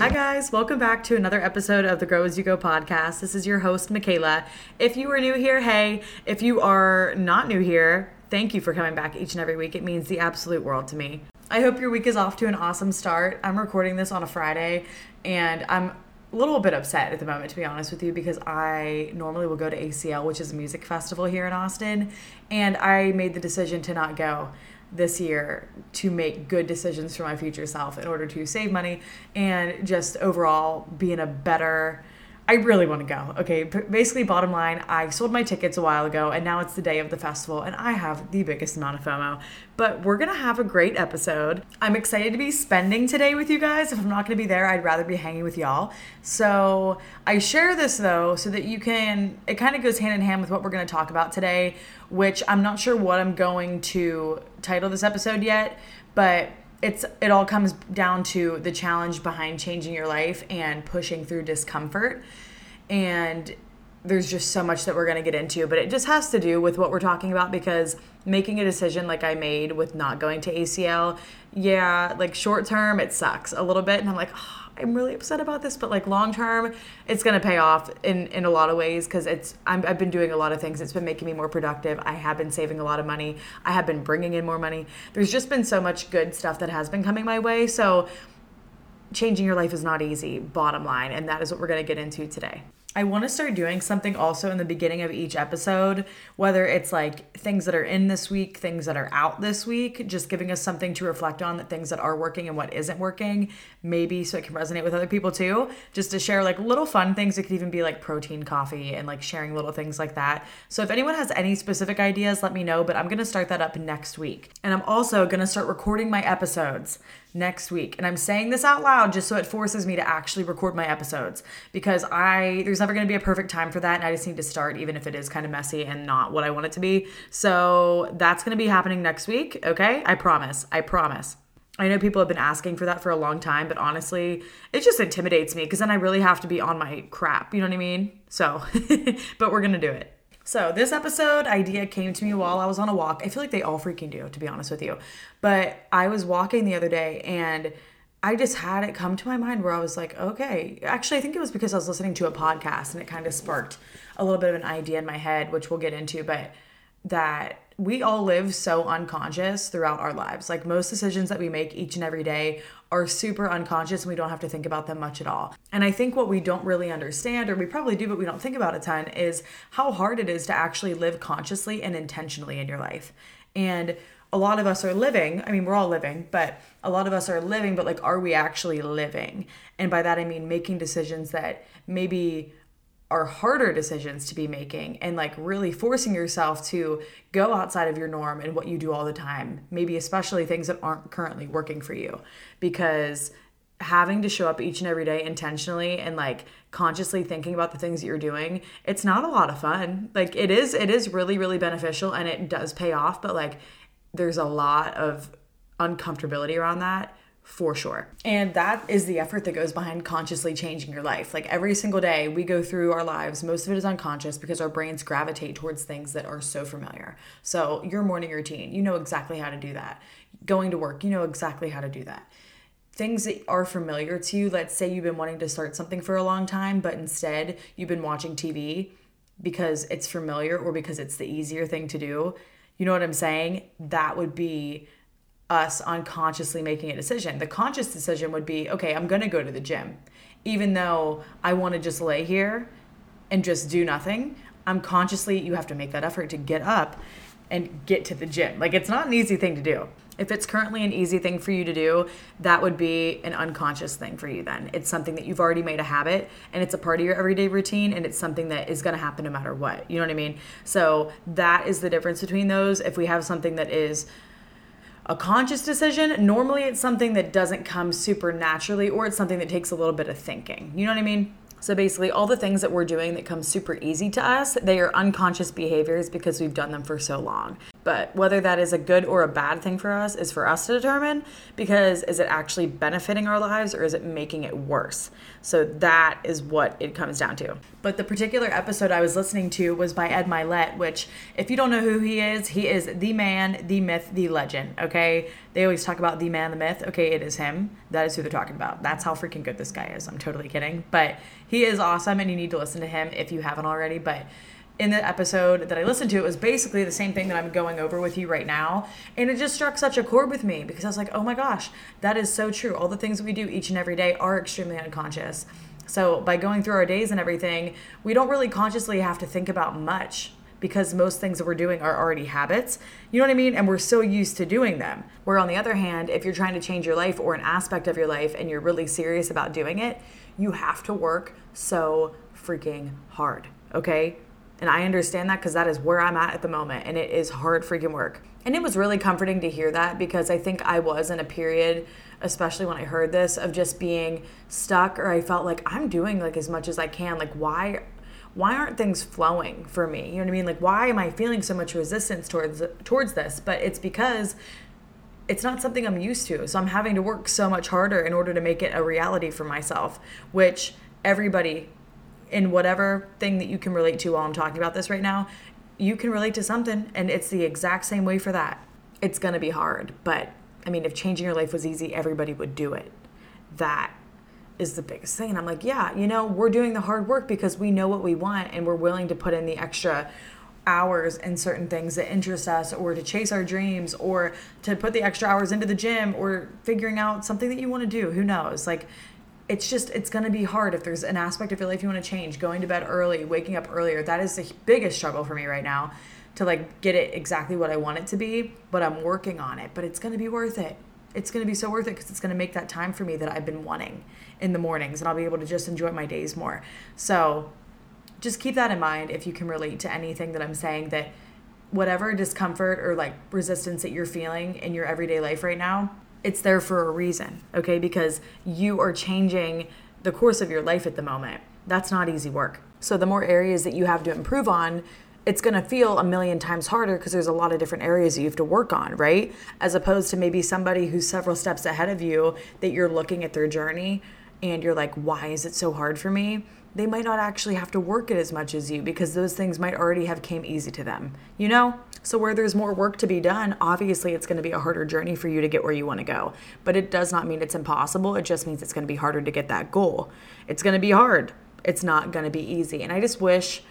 Hi, guys. Welcome back to another episode of the Grow As You Go podcast. This is your host, Michaela. If you are new here, hey. If you are not new here, thank you for coming back each and every week. It means the absolute world to me. I hope your week is off to an awesome start. I'm recording this on a Friday, and I'm a little bit upset at the moment, to be honest with you, because I normally will go to ACL, which is a music festival here in Austin, and I made the decision to not go this year to make good decisions for my future self in order to save money and just overall be in a better I really want to go. Okay, basically, bottom line, I sold my tickets a while ago, and now it's the day of the festival, and I have the biggest amount of FOMO. But we're gonna have a great episode. I'm excited to be spending today with you guys. If I'm not gonna be there, I'd rather be hanging with y'all. So I share this though, so that you can. It kind of goes hand in hand with what we're gonna talk about today, which I'm not sure what I'm going to title this episode yet, but it's it all comes down to the challenge behind changing your life and pushing through discomfort. And there's just so much that we're going to get into but it just has to do with what we're talking about because making a decision like i made with not going to acl yeah like short term it sucks a little bit. And i'm like oh, I'm really upset about this, but like long term, it's gonna pay off in in a lot of ways because it's i have been doing a lot of things. It's been making me more productive. I have been saving a lot of money. I have been bringing in more money. There's just been so much good stuff that has been coming my way. So changing your life is not easy. Bottom line, and that is what we're gonna get into today. I want to start doing something also in the beginning of each episode, whether it's like things that are in this week, things that are out this week, just giving us something to reflect on, that things that are working and what isn't working, maybe so it can resonate with other people too. Just to share like little fun things. It could even be like protein coffee and like sharing little things like that. So if anyone has any specific ideas, let me know, but I'm to start that up next week. And I'm also to start recording my episodes next week. And I'm saying this out loud just so it forces me to actually record my episodes because I there's never going to be a perfect time for that and I just need to start even if it is kind of messy and not what I want it to be. So that's going to be happening next week, okay? I promise. I promise. I know people have been asking for that for a long time, but honestly, it just intimidates me because then I really have to be on my crap, you know what I mean? So, but we're going to do it. So, this episode idea came to me while I was on a walk. I feel like they all freaking do, to be honest with you. But I was walking the other day and I just had it come to my mind where I was like, okay, actually, I think it was because I was listening to a podcast and it kind of sparked a little bit of an idea in my head, which we'll get into, but that we all live so unconscious throughout our lives. Like most decisions that we make each and every day are super unconscious and we don't have to think about them much at all. And I think what we don't really understand, or we probably do, but we don't think about a ton, is how hard it is to actually live consciously and intentionally in your life. And a lot of us are living, I mean, we're all living, but a lot of us are living, but like, are we actually living? And by that, I mean making decisions that maybe are harder decisions to be making and like really forcing yourself to go outside of your norm and what you do all the time, maybe especially things that aren't currently working for you. Because having to show up each and every day intentionally and like consciously thinking about the things that you're doing it's not a lot of fun like it is it is really really beneficial and it does pay off but like there's a lot of uncomfortability around that for sure. And that is the effort that goes behind consciously changing your life. Like every single day we go through our lives, most of it is unconscious because our brains gravitate towards things that are so familiar. So, your morning routine, you know exactly how to do that. Going to work, you know exactly how to do that. Things that are familiar to you, let's say you've been wanting to start something for a long time, but instead you've been watching TV because it's familiar or because it's the easier thing to do. You know what I'm saying? That would be us unconsciously making a decision. The conscious decision would be okay, I'm going to go to the gym. Even though I want to just lay here and just do nothing, I'm consciously, you have to make that effort to get up and get to the gym. Like it's not an easy thing to do. If it's currently an easy thing for you to do, that would be an unconscious thing for you then. It's something that you've already made a habit and it's a part of your everyday routine and it's something that is going to happen no matter what. You know what I mean? So that is the difference between those. If we have something that is a conscious decision, normally it's something that doesn't come super naturally or it's something that takes a little bit of thinking. You know what I mean? So basically, all the things that we're doing that come super easy to us, they are unconscious behaviors because we've done them for so long. But whether that is a good or a bad thing for us is for us to determine because is it actually benefiting our lives or is it making it worse? So that is what it comes down to. But the particular episode I was listening to was by Ed Mylett, which, if you don't know who he is, he is the man, the myth, the legend. Okay. They always talk about the man, the myth. Okay, it is him. That is who they're talking about. That's how freaking good this guy is. I'm totally kidding. But he is awesome and you need to listen to him if you haven't already. But in the episode that I listened to, it was basically the same thing that I'm going over with you right now. And it just struck such a chord with me because I was like, oh my gosh, that is so true. All the things that we do each and every day are extremely unconscious. So by going through our days and everything, we don't really consciously have to think about much because most things that we're doing are already habits. You know what I mean? And we're so used to doing them. Where on the other hand, if you're trying to change your life or an aspect of your life and you're really serious about doing it, you have to work so freaking hard. Okay? And I understand that because that is where I'm at at the moment. And it is hard freaking work. And it was really comforting to hear that because I think I was in a period, especially when I heard this, of just being stuck or I felt like I'm doing like as much as I can. Like, why? Why aren't things flowing for me? You know what I mean? Like why am I feeling so much resistance towards towards this? But it's because it's not something I'm used to. So I'm having to work so much harder in order to make it a reality for myself, which everybody in whatever thing that you can relate to while I'm talking about this right now, you can relate to something and it's the exact same way for that. It's going to be hard, but I mean, if changing your life was easy, everybody would do it. That is the biggest thing. And I'm like, yeah, you know, we're doing the hard work because we know what we want and we're willing to put in the extra hours in certain things that interest us or to chase our dreams or to put the extra hours into the gym or figuring out something that you want to do. Who knows? Like it's just it's going to be hard if there's an aspect of your life you want to change going to bed early waking up earlier that is the biggest struggle for me right now to like get it exactly what i want it to be but i'm working on it but it's going to be worth it it's going to be so worth it because it's going to make that time for me that i've been wanting in the mornings and i'll be able to just enjoy my days more so just keep that in mind if you can relate to anything that i'm saying that whatever discomfort or like resistance that you're feeling in your everyday life right now it's there for a reason, okay? Because you are changing the course of your life at the moment. That's not easy work. So the more areas that you have to improve on, it's going to feel a million times harder because there's a lot of different areas that you have to work on, right? As opposed to maybe somebody who's several steps ahead of you that you're looking at their journey and you're like, why is it so hard for me? They might not actually have to work it as much as you because those things might already have came easy to them. You know? So, where there's more work to be done, obviously it's going to be a harder journey for you to get where you want to go. But it does not mean it's impossible. It just means it's going to be harder to get that goal. It's going to be hard. It's not going to be easy. And I just wish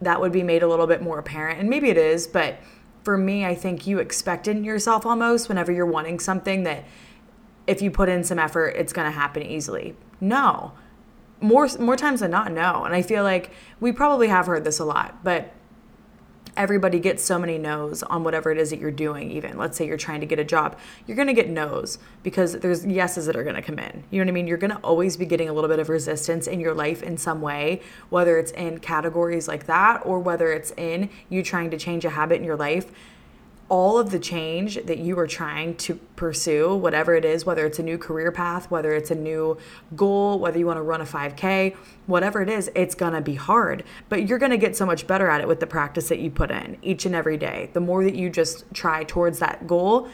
that would be made a little bit more apparent. And maybe it is, but for me, I think you expect in yourself almost whenever you're wanting something that if you put in some effort, it's going to happen easily. No. More more times than not, no. And I feel like we probably have heard this a lot, but everybody gets so many no's on whatever it is that you're doing even let's say you're trying to get a job you're going to get no's because there's yeses that are going to come in. You know what i mean? You're going to always be getting a little bit of resistance in your life in some way whether it's in categories like that or whether it's in you trying to change a habit in your life all of the change that you are trying to pursue, whatever it is, whether it's a new career path, whether it's a new goal, whether you want to run a 5K, whatever it is, it's going to be hard. But you're going to get so much better at it with the practice that you put in each and every day. The more that you just try towards that goal,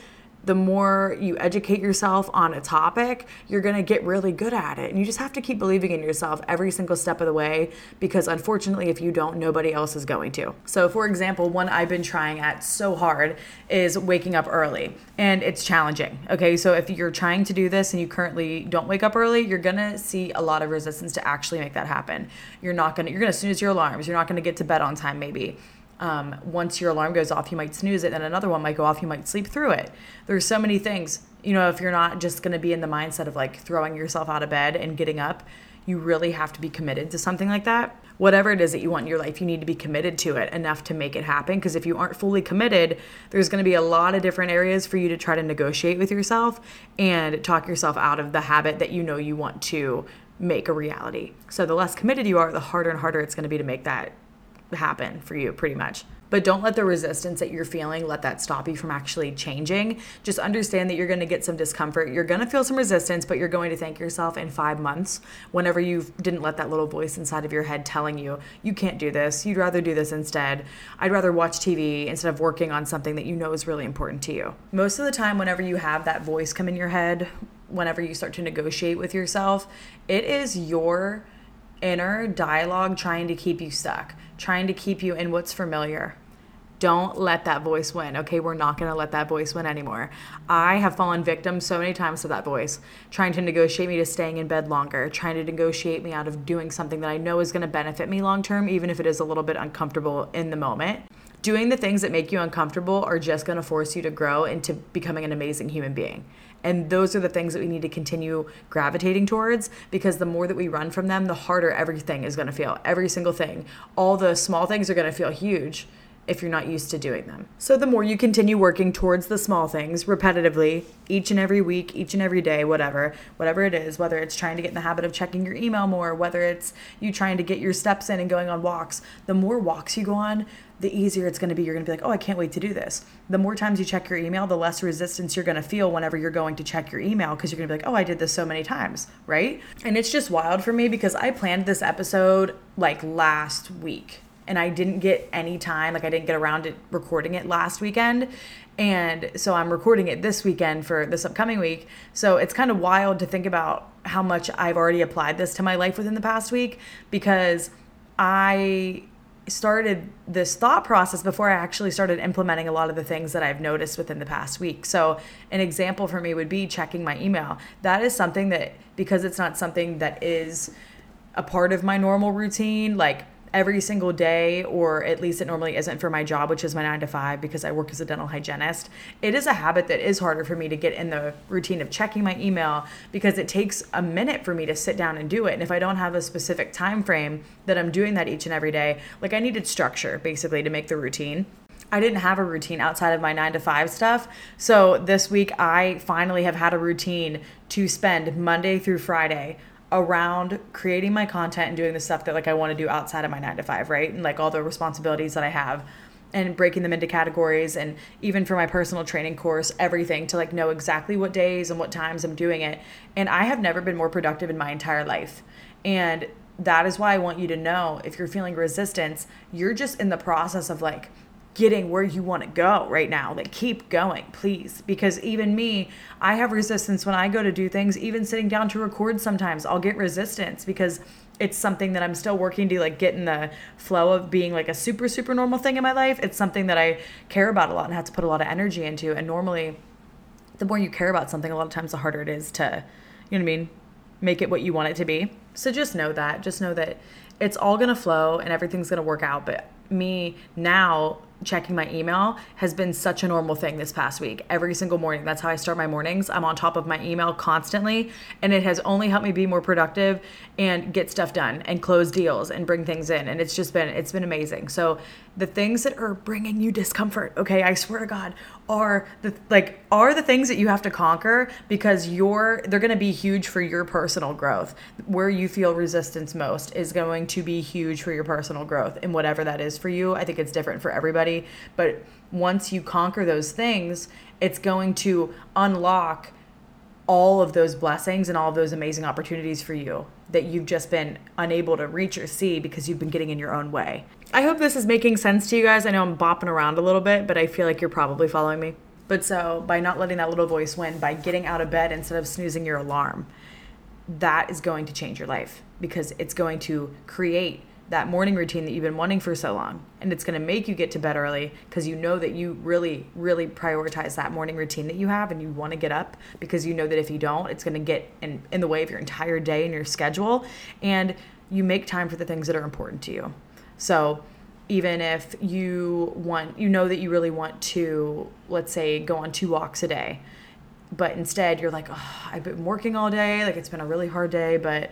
the more you educate yourself on a topic, you're going to get really good at it. And you just have to keep believing in yourself every single step of the way because unfortunately, if you don't, nobody else is going to. So, for example, one I've been trying at so hard is waking up early, and it's challenging. Okay, so if you're trying to do this and you currently don't wake up early, you're going to see a lot of resistance to actually make that happen. You're not going to, you're going to snooze your alarms, you're not going to get to bed on time, maybe um, once your alarm goes off, you might snooze it, then another one might go off, you might sleep through it. There's so many things, you know, if you're not just going to be in the mindset of like throwing yourself out of bed and getting up, you really have to be committed to something like that. Whatever it is that you want in your life, you need to be committed to it enough to make it happen. Because if you aren't fully committed, there's going to be a lot of different areas for you to try to negotiate with yourself and talk yourself out of the habit that you know you want to make a reality. So the less committed you are, the harder and harder it's going to be to make that happen for you pretty much. But don't let the resistance that you're feeling let that stop you from actually changing. Just understand that you're going to get some discomfort. You're going to feel some resistance, but you're going to thank yourself in 5 months whenever you didn't let that little voice inside of your head telling you you can't do this. You'd rather do this instead. I'd rather watch TV instead of working on something that you know is really important to you. Most of the time whenever you have that voice come in your head, whenever you start to negotiate with yourself, it is your inner dialogue trying to keep you stuck, trying to keep you in what's familiar don't let that voice win. Okay, we're not to let that voice win anymore. I have fallen victim so many times to that voice, trying to negotiate me to staying in bed longer, trying to negotiate me out of doing something that I know is to benefit me long term, even if it is a little bit uncomfortable in the moment. Doing the things that make you uncomfortable are just going to force you to grow into becoming an amazing human being. And those are the things that we need to continue gravitating towards because the more that we run from them, the harder everything is going to feel. Every single thing. All the small things are going to feel huge if you're not used to doing them. So, the more you continue working towards the small things repetitively, each and every week, each and every day, whatever, whatever it is, whether it's trying to get in the habit of checking your email more, whether it's you trying to get your steps in and going on walks, the more walks you go on, the easier it's going to be. You're going to be like, oh, I can't wait to do this. The more times you check your email, the less resistance you're going to feel whenever you're going to check your email because you're going to be like, oh, I did this so many times, right? And it's just wild for me because I planned this episode like last week and I didn't get any time. Like I didn't get around to recording it last weekend. And so I'm recording it this weekend for this upcoming week. So it's kind of wild to think about how much I've already applied this to my life within the past week because I started this thought process before I actually started implementing a lot of the things that I've noticed within the past week. So, an example for me would be checking my email. That is something that, because it's not something that is a part of my normal routine, like every single day, or at least it normally isn't for my job, which is my nine to five because I work as a dental hygienist, it is a habit that is harder for me to get in the routine of checking my email because it takes a minute for me to sit down and do it. And if I don't have a specific time frame that I'm doing that each and every day, like I needed structure basically to make the routine. I didn't have a routine outside of my nine to five stuff. So this week, I finally have had a routine to spend Monday through Friday around creating my content and doing the stuff that like I want to do outside of my 9 to 5, right? And like all the responsibilities that I have and breaking them into categories and even for my personal training course everything to like know exactly what days and what times I'm doing it. And I have never been more productive in my entire life. And that is why I want you to know if you're feeling resistance, you're just in the process of like getting where you want to go right now. Like, keep going, please. Because even me, I have resistance when I go to do things, even sitting down to record sometimes, I'll get resistance because it's something that I'm still working to like get in the flow of being like a super, super normal thing in my life. It's something that I care about a lot and have to put a lot of energy into. And normally, the more you care about something, a lot of times the harder it is to, you know what I mean? Make it what you want it to be. So just know that. Just know that it's all gonna flow and everything's gonna work out. But me now checking my email has been such a normal thing this past week. Every single morning, that's how I start my mornings. I'm on top of my email constantly, and it has only helped me be more productive and get stuff done and close deals and bring things in. And it's just been it's been amazing. So the things that are bringing you discomfort, okay, I swear to God, are the like are the things that you have to conquer because you're they're going to be huge for your personal growth. Where you feel resistance most is going to be huge for your personal growth and whatever that is for you. I think it's different for everybody, but once you conquer those things, it's going to unlock all of those blessings and all of those amazing opportunities for you that you've just been unable to reach or see because you've been getting in your own way. I hope this is making sense to you guys. I know I'm bopping around a little bit, but I feel like you're probably following me. But so, by not letting that little voice win, by getting out of bed instead of snoozing your alarm, that is going to change your life because it's going to create that morning routine that you've been wanting for so long. And it's going to make you get to bed early because you know that you really, really prioritize that morning routine that you have and you want to get up because you know that if you don't, it's going to get in, in the way of your entire day and your schedule. And you make time for the things that are important to you. So even if you want, you know that you really want to, let's say, go on two walks a day, but instead you're like, oh, I've been working all day, like it's been a really hard day, but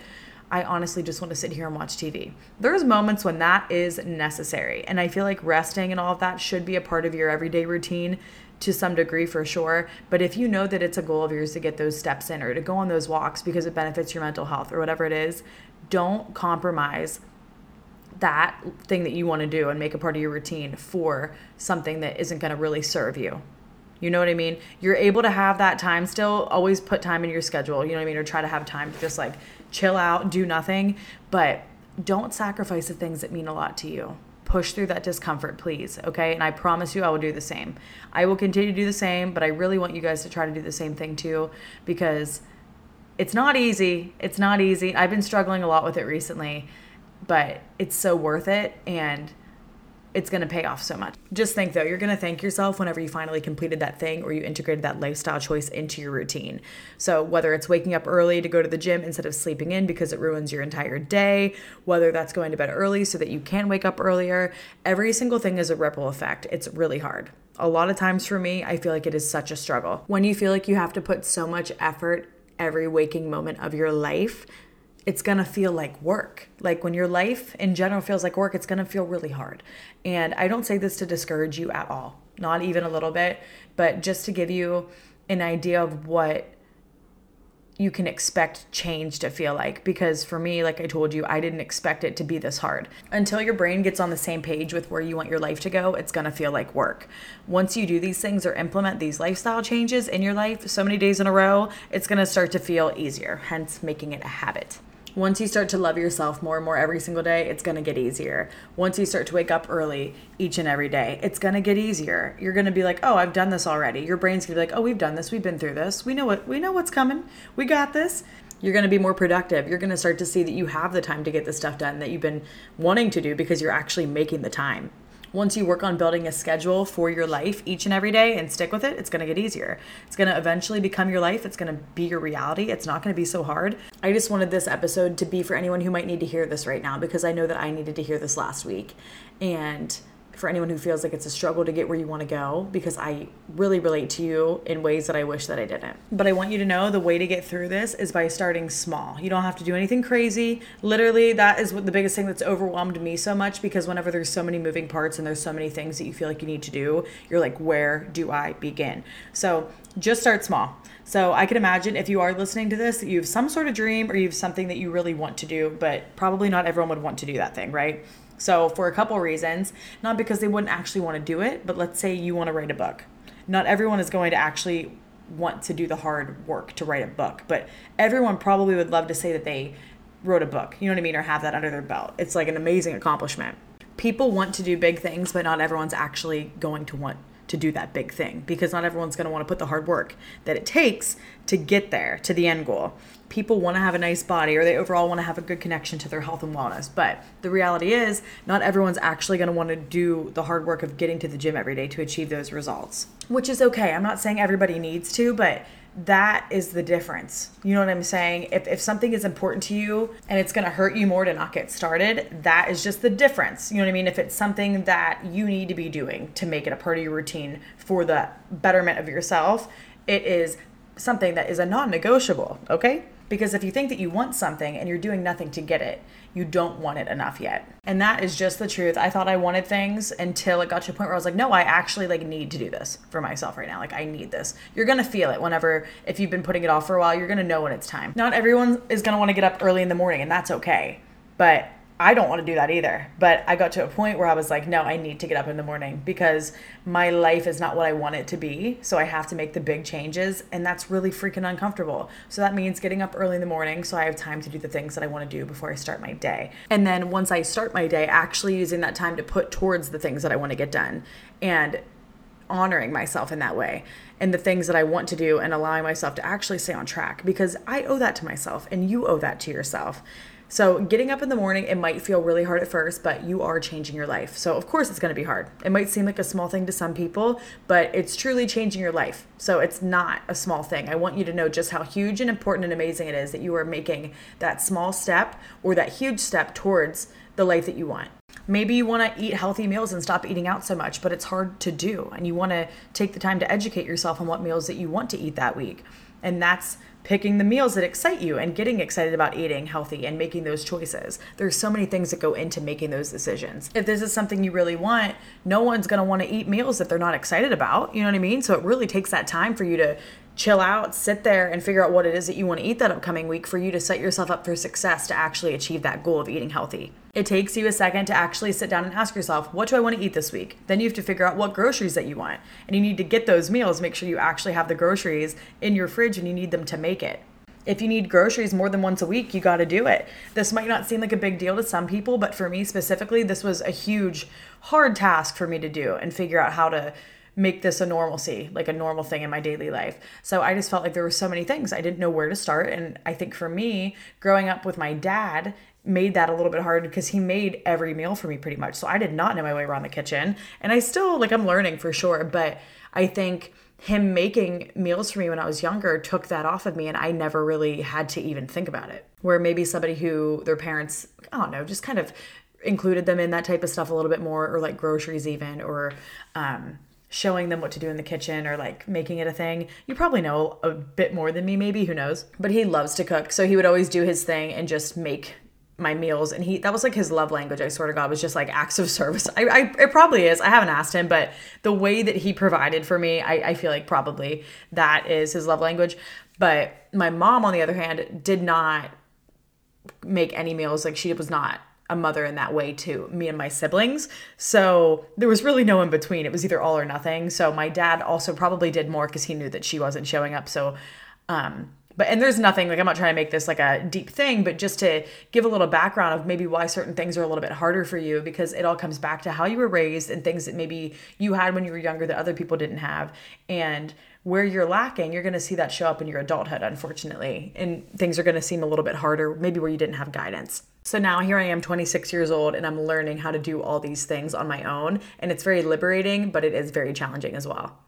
I honestly just want to sit here and watch TV. There's moments when that is necessary. And I feel like resting and all of that should be a part of your everyday routine to some degree for sure. But if you know that it's a goal of yours to get those steps in or to go on those walks because it benefits your mental health or whatever it is, don't compromise that thing that you want to do and make a part of your routine for something that isn't going to really serve you. You know what I mean? You're able to have that time still, always put time in your schedule, you know what I mean? Or try to have time to just like chill out, do nothing, but don't sacrifice the things that mean a lot to you. Push through that discomfort, please. Okay. And I promise you, I will do the same. I will continue to do the same, but I really want you guys to try to do the same thing too because it's not easy. It's not easy. I've been struggling a lot with it recently, but it's so worth it. And it's going to pay off so much. Just think though, you're going to thank yourself whenever you finally completed that thing or you integrated that lifestyle choice into your routine. So, whether it's waking up early to go to the gym instead of sleeping in because it ruins your entire day, whether that's going to bed early so that you can wake up earlier, every single thing is a ripple effect. It's really hard. A lot of times for me, I feel like it is such a struggle. When you feel like you have to put so much effort every waking moment of your life it's going to feel like work. Like when your life in general feels like work, it's going to feel really hard. And I don't say this to discourage you at all, not even a little bit, but just to give you an idea of what you can expect change to feel like. Because for me, like I told you, I didn't expect it to be this hard. Until your brain gets on the same page with where you want your life to go, it's gonna feel like work. Once you do these things or implement these lifestyle changes in your life so many days in a row, it's gonna start to feel easier, hence making it a habit. Once you start to love yourself more and more every single day, it's going to get easier. Once you start to wake up early each and every day, it's going to get easier. You're going to be like, "Oh, I've done this already." Your brain's going to be like, "Oh, we've done this. We've been through this. We know what we know what's coming. We got this." You're going to be more productive. You're going to start to see that you have the time to get the stuff done that you've been wanting to do because you're actually making the time once you work on building a schedule for your life each and every day and stick with it, it's going to get easier. It's going to eventually become your life. It's going to be your reality. It's not going to be so hard. I just wanted this episode to be for anyone who might need to hear this right now because I know that I needed to hear this last week. And for anyone who feels like it's a struggle to get where you want to go because I really relate to you in ways that I wish that I didn't. But I want you to know the way to get through this is by starting small. You don't have to do anything crazy. Literally, that is what the biggest thing that's overwhelmed me so much because whenever there's so many moving parts and there's so many things that you feel like you need to do, you're like, where do I begin? So just start small. So I can imagine if you are listening to this, that you have some sort of dream or you have something that you really want to do, but probably not everyone would want to do that thing, right? So, for a couple reasons, not because they wouldn't actually want to do it, but let's say you want to write a book. Not everyone is going to actually want to do the hard work to write a book, but everyone probably would love to say that they wrote a book, you know what I mean, or have that under their belt. It's like an amazing accomplishment. People want to do big things, but not everyone's actually going to want to do that big thing because not everyone's going to want to put the hard work that it takes to get there to the end goal. People want to have a nice body or they overall want to have a good connection to their health and wellness. But the reality is, not everyone's actually going to want to do the hard work of getting to the gym every day to achieve those results, which is okay. I'm not saying everybody needs to, but that is the difference. You know what I'm saying? If, if something is important to you and it's going to hurt you more to not get started, that is just the difference. You know what I mean? If it's something that you need to be doing to make it a part of your routine for the betterment of yourself, it is something that is a non negotiable, okay? Because if you think that you want something and you're doing nothing to get it, you don't want it enough yet. And that is just the truth. I thought I wanted things until it got to a point where I was like, no, I actually like need to do this for myself right now. Like I need this. You're going to feel it whenever if you've been putting it off for a while, you're going to know when it's time. Not everyone is going to want to get up early in the morning and that's okay. But I don't want to do that either. But I got to a point where I was like, no, I need to get up in the morning because my life is not what I want it to be. So I have to make the big changes. And that's really freaking uncomfortable. So that means getting up early in the morning so I have time to do the things that I want to do before I start my day. And then once I start my day, actually using that time to put towards the things that I want to get done and honoring myself in that way and the things that I want to do and allowing myself to actually stay on track because I owe that to myself and you owe that to yourself. So, getting up in the morning, it might feel really hard at first, but you are changing your life. So, of course, it's going to be hard. It might seem like a small thing to some people, but it's truly changing your life. So, it's not a small thing. I want you to know just how huge and important and amazing it is that you are making that small step or that huge step towards the life that you want. Maybe you want to eat healthy meals and stop eating out so much, but it's hard to do. And you want to take the time to educate yourself on what meals that you want to eat that week. And that's picking the meals that excite you and getting excited about eating healthy and making those choices. There's so many things that go into making those decisions. If this is something you really want, no one's going to want to eat meals that they're not excited about. You know what I mean? So it really takes that time for you to chill out, sit there, and figure out what it is that you want to eat that upcoming week for you to set yourself up for success to actually achieve that goal of eating healthy. It takes you a second to actually sit down and ask yourself, what do I want to eat this week? Then you have to figure out what groceries that you want. And you need to get those meals, make sure you actually have the groceries in your fridge and you need them to make it. If you need groceries more than once a week, you got to do it. This might not seem like a big deal to some people, but for me specifically, this was a huge, hard task for me to do and figure out how to make this a normalcy, like a normal thing in my daily life. So I just felt like there were so many things I didn't know where to start. And I think for me, growing up with my dad made that a little bit hard because he made every meal for me pretty much. So I did not know my way around the kitchen. And I still, like, I'm learning for sure. But I think him making meals for me when I was younger took that off of me and I never really had to even think about it. Where maybe somebody who their parents, I don't know, just kind of included them in that type of stuff a little bit more or like groceries even or um showing them what to do in the kitchen or like making it a thing. You probably know a bit more than me, maybe, who knows. But he loves to cook. So he would always do his thing and just make my meals and he that was like his love language i swear to god was just like acts of service I, I it probably is i haven't asked him but the way that he provided for me I, I feel like probably that is his love language but my mom on the other hand did not make any meals like she was not a mother in that way to me and my siblings. So there was really no in between. It was either all or nothing. So my dad also probably did more because he knew that she wasn't showing up. So, um, but and there's nothing like I'm not trying to make this like a deep thing, but just to give a little background of maybe why certain things are a little bit harder for you because it all comes back to how you were raised and things that maybe you had when you were younger that other people didn't have. And where you're lacking, you're going to see that show up in your adulthood, unfortunately. And things are going to seem a little bit harder, maybe where you didn't have guidance. So now here I am, 26 years old, and I'm learning how to do all these things on my own. And it's very liberating, but it is very challenging as well.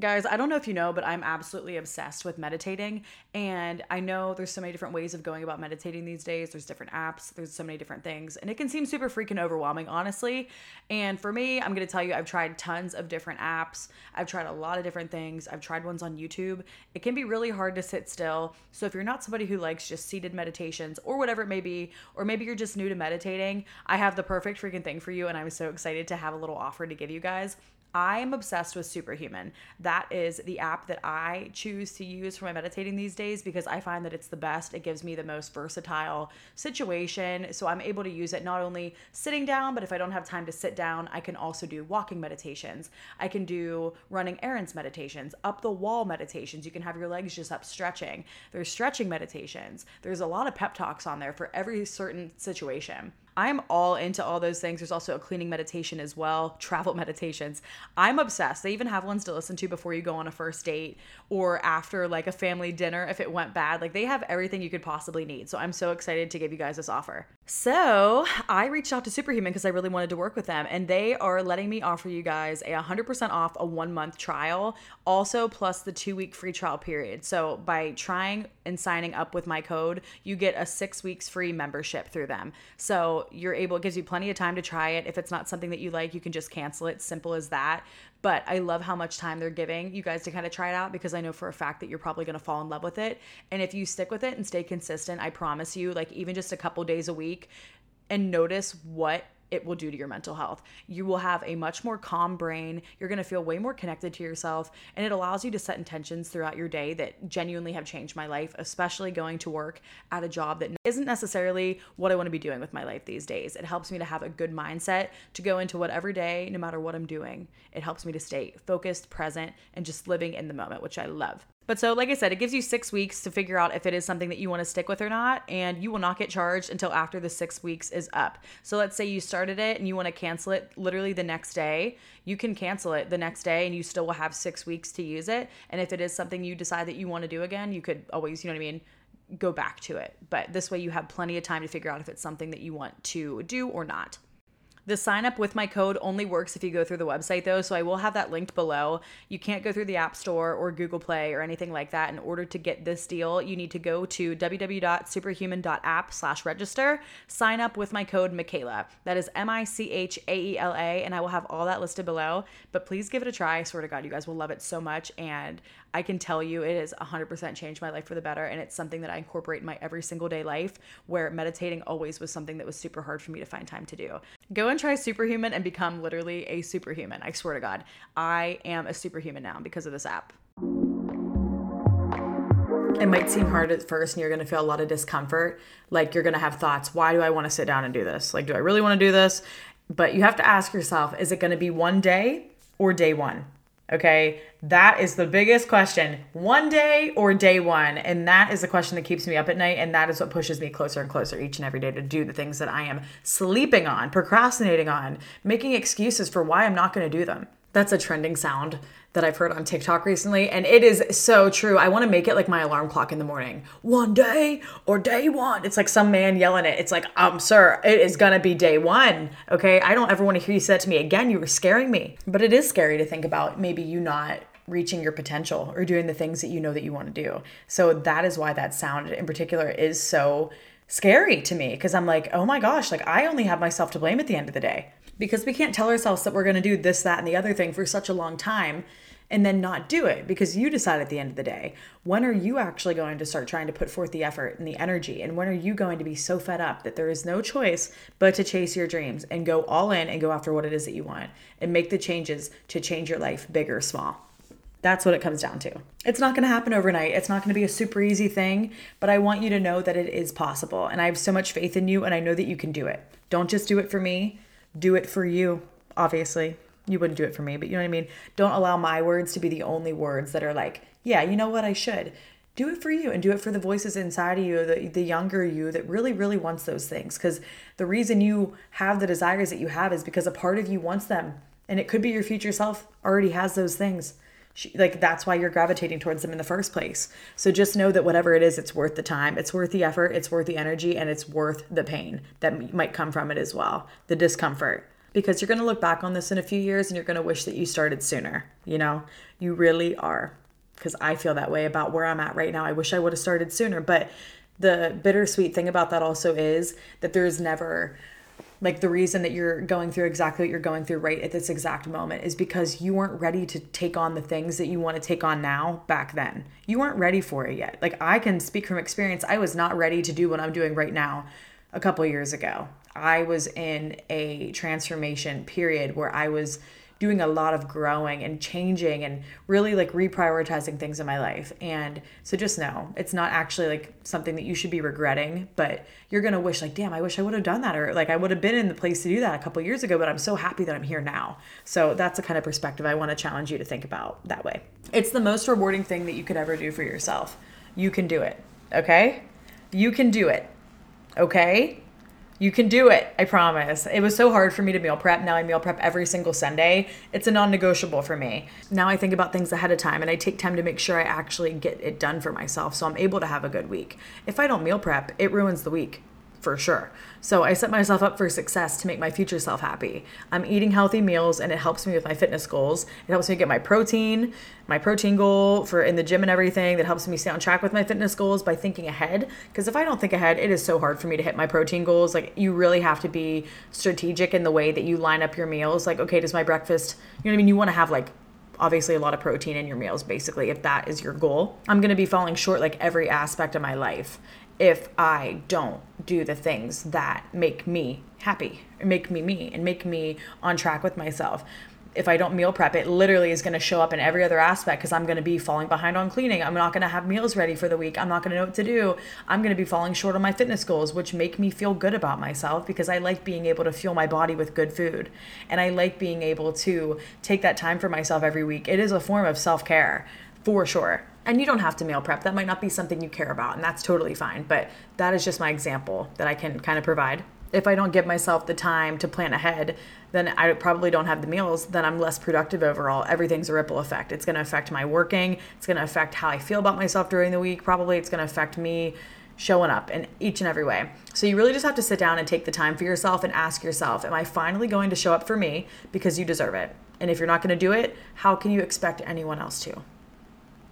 Guys, I don't know if you know, but I'm absolutely obsessed with meditating. And I know there's so many different ways of going about meditating these days. There's different apps, there's so many different things. And it can seem super freaking overwhelming, honestly. And for me, I'm going to tell you, I've tried tons of different apps. I've tried a lot of different things. I've tried ones on YouTube. It can be really hard to sit still. So if you're not somebody who likes just seated meditations or whatever it may be, or maybe you're just new to meditating, I have the perfect freaking thing for you. And I'm so excited to have a little offer to give you guys. I am obsessed with Superhuman. That is the app that I choose to use for my meditating these days because I find that it's the best. It gives me the most versatile situation. So I'm able to use it not only sitting down, but if I don't have time to sit down, I can also do walking meditations. I can do running errands meditations, up the wall meditations. You can have your legs just up stretching. There's stretching meditations. There's a lot of pep talks on there for every certain situation. I'm all into all those things. There's also a cleaning meditation as well, travel meditations. I'm obsessed. They even have ones to listen to before you go on a first date or after like a family dinner if it went bad. Like they have everything you could possibly need. So I'm so excited to give you guys this offer. So I reached out to Superhuman because I really wanted to work with them, and they are letting me offer you guys a 100% off a one month trial, also plus the two week free trial period. So by trying and signing up with my code, you get a six weeks free membership through them. So you're able, it gives you plenty of time to try it. If it's not something that you like, you can just cancel it. Simple as that. But I love how much time they're giving you guys to kind of try it out because I know for a fact that you're probably going to fall in love with it. And if you stick with it and stay consistent, I promise you, like even just a couple days a week and notice what it will do to your mental health. You will have a much more calm brain. You're going to feel way more connected to yourself. And it allows you to set intentions throughout your day that genuinely have changed my life, especially going to work at a job that isn't necessarily what I want to be doing with my life these days. It helps me to have a good mindset to go into whatever day, no matter what I'm doing. It helps me to stay focused, present, and just living in the moment, which I love. But so, like I said, it gives you six weeks to figure out if it is something that you want to stick with or not, and you will not get charged until after the six weeks is up. So, let's say you started it and you want to cancel it literally the next day, you can cancel it the next day and you still will have six weeks to use it. And if it is something you decide that you want to do again, you could always, you know what I mean? Go back to it. But this way, you have plenty of time to figure out if it's something that you want to do or not. The sign up with my code only works if you go through the website though, so I will have that linked below. You can't go through the App Store or Google Play or anything like that. In order to get this deal, you need to go to www.superhuman.app slash register, sign up with my code Michaela. That is M-I-C-H-A-E-L-A, and I will have all that listed below. But please give it a try. I swear to God, you guys will love it so much. And I can tell you it has 100% changed my life for the better. And it's something that I incorporate in my every single day life where meditating always was something that was super hard for me to find time to do. Go and try Superhuman and become literally a superhuman. I swear to God, I am a superhuman now because of this app. It might seem hard at first and you're going to feel a lot of discomfort. Like you're going to have thoughts, why do I want to sit down and do this? Like, do I really want to do this? But you have to ask yourself, is it going to be one day or day one? Okay, that is the biggest question. One day or day one? And that is the question that keeps me up at night. And that is what pushes me closer and closer each and every day to do the things that I am sleeping on, procrastinating on, making excuses for why I'm not going to do them. That's a trending sound that I've heard on TikTok recently, and it is so true. I want to make it like my alarm clock in the morning. One day or day one. It's like some man yelling it. It's like, um, sir, it is gonna be day one. Okay. I don't ever want to hear you say that to me again. You were scaring me. But it is scary to think about maybe you not reaching your potential or doing the things that you know that you want to do. So that is why that sound in particular is so scary to me because I'm like, oh my gosh, like I only have myself to blame at the end of the day because we can't tell ourselves that we're going to do this, that, and the other thing for such a long time and then not do it because you decide at the end of the day when are you actually going to start trying to put forth the effort and the energy and when are you going to be so fed up that there is no choice but to chase your dreams and go all in and go after what it is that you want and make the changes to change your life big or small that's what it comes down to. It's not going to happen overnight. It's not going to be a super easy thing, but I want you to know that it is possible. And I have so much faith in you, and I know that you can do it. Don't just do it for me, do it for you, obviously. You wouldn't do it for me, but you know what I mean? Don't allow my words to be the only words that are like, yeah, you know what, I should. Do it for you and do it for the voices inside of you, the, the younger you that really, really wants those things. Because the reason you have the desires that you have is because a part of you wants them. And it could be your future self already has those things. She, like that's why you're gravitating towards them in the first place. So just know that whatever it is, it's worth the time, it's worth the effort, it's worth the energy, and it's worth the pain that might come from it as well, the discomfort because you're going to look back on this in a few years and you're going to wish that you started sooner. You know, you really are. Because I feel that way about where I'm at right now. I wish I would have started sooner. But the bittersweet thing about that also is that there's never like the reason that you're going through exactly what you're going through right at this exact moment is because you weren't ready to take on the things that you want to take on now back then. You weren't ready for it yet. Like I can speak from experience, I was not ready to do what I'm doing right now a couple years ago. I was in a transformation period where I was doing a lot of growing and changing and really like reprioritizing things in my life. And so just know it's not actually like something that you should be regretting, but you're going to wish like, damn, I wish I would have done that. Or like I would have been in the place to do that a couple years ago, but I'm so happy that I'm here now. So that's the kind of perspective I want to challenge you to think about that way. It's the most rewarding thing that you could ever do for yourself. You can do it. Okay. You can do it. Okay you can do it. I promise. It was so hard for me to meal prep. Now I meal prep every single Sunday. It's a non negotiable for me. Now I think about things ahead of time and I take time to make sure I actually get it done for myself so I'm able to have a good week. If I don't meal prep, it ruins the week for sure. So I set myself up for success to make my future self happy. I'm eating healthy meals and it helps me with my fitness goals. It helps me get my protein, my protein goal for in the gym and everything. That helps me stay on track with my fitness goals by thinking ahead. Because if I don't think ahead, it is so hard for me to hit my protein goals. Like you really have to be strategic in the way that you line up your meals. Like, okay, does my breakfast, you know what I mean? You want to have like obviously a lot of protein in your meals basically if that is your goal i'm going to be falling short like every aspect of my life if I don't do the things that make me happy, make me me, and make me on track with myself. If I don't meal prep, it literally is going to show up in every other aspect because I'm going to be falling behind on cleaning. I'm not going to have meals ready for the week. I'm not going to know what to do. I'm going to be falling short on my fitness goals, which make me feel good about myself because I like being able to fuel my body with good food. And I like being able to take that time for myself every week. It is a form of self care for sure and you don't have to meal prep. That might not be something you care about, and that's totally fine. But that is just my example that I can kind of provide. If I don't give myself the time to plan ahead, then I probably don't have the meals, then I'm less productive overall. Everything's a ripple effect. It's to affect my working, it's to affect how I feel about myself during the week, probably it's to affect me showing up in each and every way. So you really just have to sit down and take the time for yourself and ask yourself, am I finally going to show up for me because you deserve it? And if you're not going to do it, how can you expect anyone else to?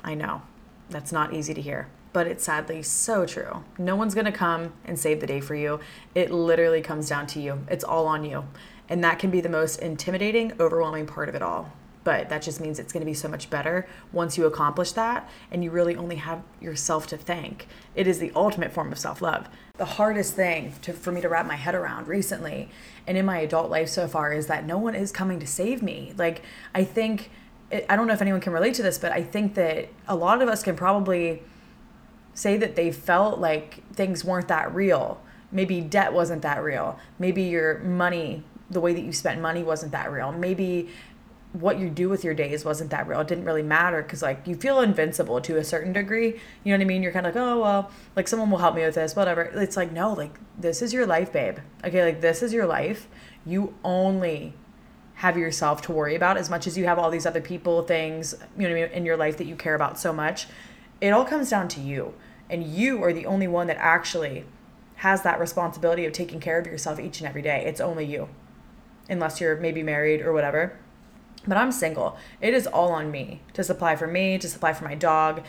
I know that's not easy to hear, but it's sadly so true. No one's gonna come and save the day for you. It literally comes down to you, it's all on you. And that can be the most intimidating, overwhelming part of it all. but that just means it's to be so much better once you accomplish that and you really only have yourself to thank. It is the ultimate form of self love. The hardest thing to, for me to wrap my head around recently and in my adult life so far is that no one is coming to save me. Like, I think, I don't know if anyone can relate to this, but I think that a lot of us can probably say that they felt like things weren't that real. Maybe debt wasn't that real. Maybe your money, the way that you spent money wasn't that real. Maybe what you do with your days wasn't that real. It didn't really matter because like you feel invincible to a certain degree. You know what I mean? You're kind of like, oh well, like someone will help me with this, whatever. It's like no, like this is your life, babe. Okay, like this is your life. You only have yourself to worry about as much as you have all these other people, things, you know in your life that you care about so much. It all comes down to you. And you are the only one that actually has that responsibility of taking care of yourself each and every day. It's only you. Unless you're maybe married or whatever but I'm single. It is all on me to supply for me, to supply for my dog.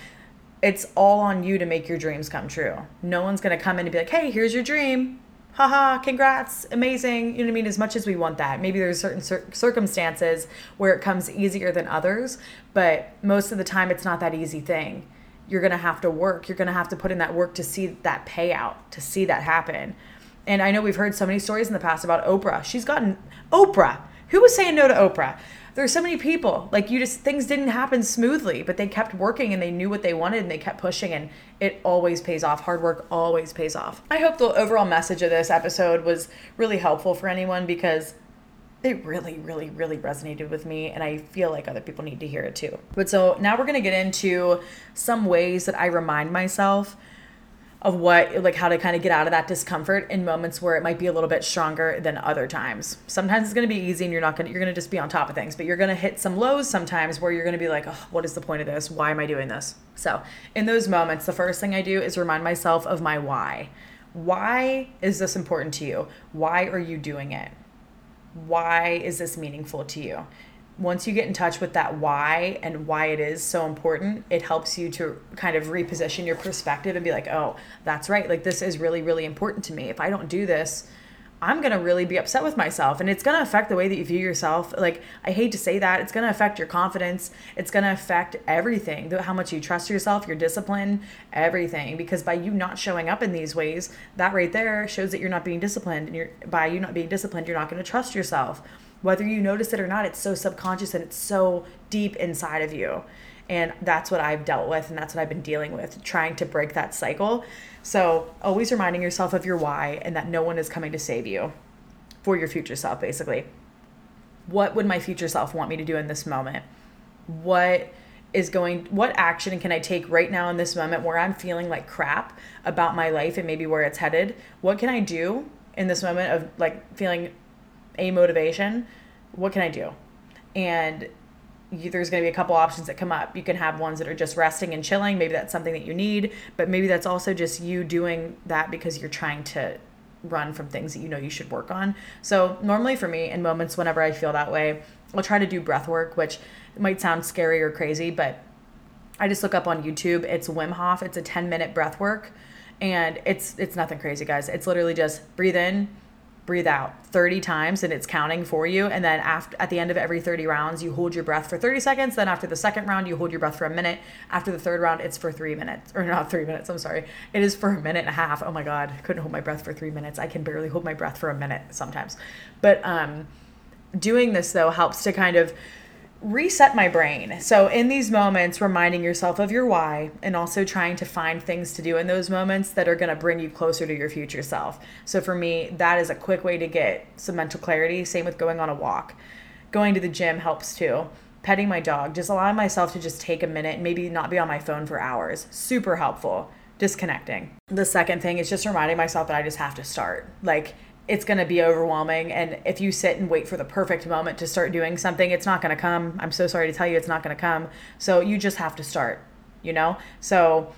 It's all on you to make your dreams come true. No one's going to come in and be like, hey, here's your dream. Haha, congrats, amazing. You know what I mean? As much as we want that, maybe there's certain cir- circumstances where it comes easier than others, but most of the time it's not that easy thing. You're going to have to work. You're going to have to put in that work to see that payout, to see that happen. And I know we've heard so many stories in the past about Oprah. She's gotten Oprah. Who was saying no to Oprah? There's so many people like you just things didn't happen smoothly but they kept working and they knew what they wanted and they kept pushing and it always pays off. Hard work always pays off. I hope the overall message of this episode was really helpful for anyone because it really really really resonated with me and i feel like other people need to hear it too. But so now we're to get into some ways that i remind myself of what like how to kind of get out of that discomfort in moments where it might be a little bit stronger than other times. Sometimes it's going to be easy and you're not going to you're going to just be on top of things, but you're going to hit some lows sometimes where you're going to be like, "Oh, what is the point of this? Why am I doing this?" So, in those moments, the first thing I do is remind myself of my why. Why is this important to you? Why are you doing it? Why is this meaningful to you? Once you get in touch with that why and why it is so important, it helps you to kind of reposition your perspective and be like, oh, that's right. Like, this is really, really important to me. If I don't do this, I'm going to really be upset with myself. And it's going to affect the way that you view yourself. Like, I hate to say that. It's going to affect your confidence. It's going to affect everything how much you trust yourself, your discipline, everything. Because by you not showing up in these ways, that right there shows that you're not being disciplined. And you're, by you not being disciplined, you're not going to trust yourself whether you notice it or not, it's so subconscious and it's so deep inside of you. And that's what I've dealt with, and that's what I've been dealing with, trying to break that cycle. So, always reminding yourself of your why and that no one is coming to save you for your future self, basically. What would my future self want me to do in this moment? What is going what action can I take right now in this moment where I'm feeling like crap about my life and maybe where it's headed? What can I do in this moment of like feeling a motivation, what can I do? And you, there's going to be a couple options that come up. You can have ones that are just resting and chilling. Maybe that's something that you need, but maybe that's also just you doing that because you're trying to run from things that you know you should work on. So, normally for me, in moments whenever I feel that way, I'll try to do breath work, which might sound scary or crazy, but I just look up on YouTube. It's Wim Hof. It's a 10 minute breath work, and it's it's nothing crazy, guys. It's literally just breathe in, breathe out 30 times and it's counting for you. And then after at the end of every 30 rounds you hold your breath for 30 seconds. Then after the second round you hold your breath for a minute. After the third round it's for 3 minutes. Or not 3 minutes I'm sorry. It is for a minute and a half. Oh my god couldn't hold my breath for 3 minutes. I can barely hold my breath for a minute sometimes. But um doing this though helps to kind of reset my brain. So, in these moments, reminding yourself of your why and also trying to find things to do in those moments that are going to bring you closer to your future self. So, for me, that is a quick way to get some mental clarity. Same with going on a walk. Going to the gym helps too. Petting my dog, just allowing myself to just take a minute, maybe not be on my phone for hours. Super helpful. Disconnecting. The second thing is just reminding myself that I just have to start. Like, it's going to be overwhelming. And if you sit and wait for the perfect moment to start doing something, it's not going to come. I'm so sorry to tell you, it's not going to come. So you just have to start, you know? So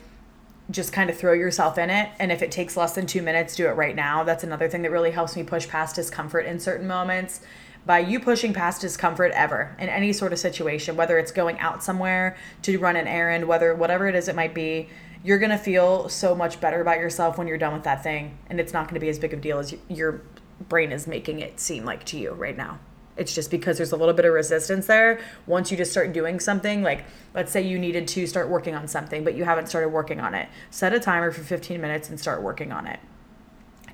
just kind of throw yourself in it. And if it takes less than two minutes, do it right now. That's another thing that really helps me push past discomfort in certain moments. By you pushing past discomfort ever in any sort of situation, whether it's going out somewhere to run an errand, whether whatever it is it might be, you're going to feel so much better about yourself when you're done with that thing and it's not going to be as big of a deal as you, your brain is making it seem like to you right now It's just because there's a little bit of resistance there. Once you just start doing something, like let's say you needed to start working on something, but you haven't started working on it, set a timer for 15 minutes and start working on it.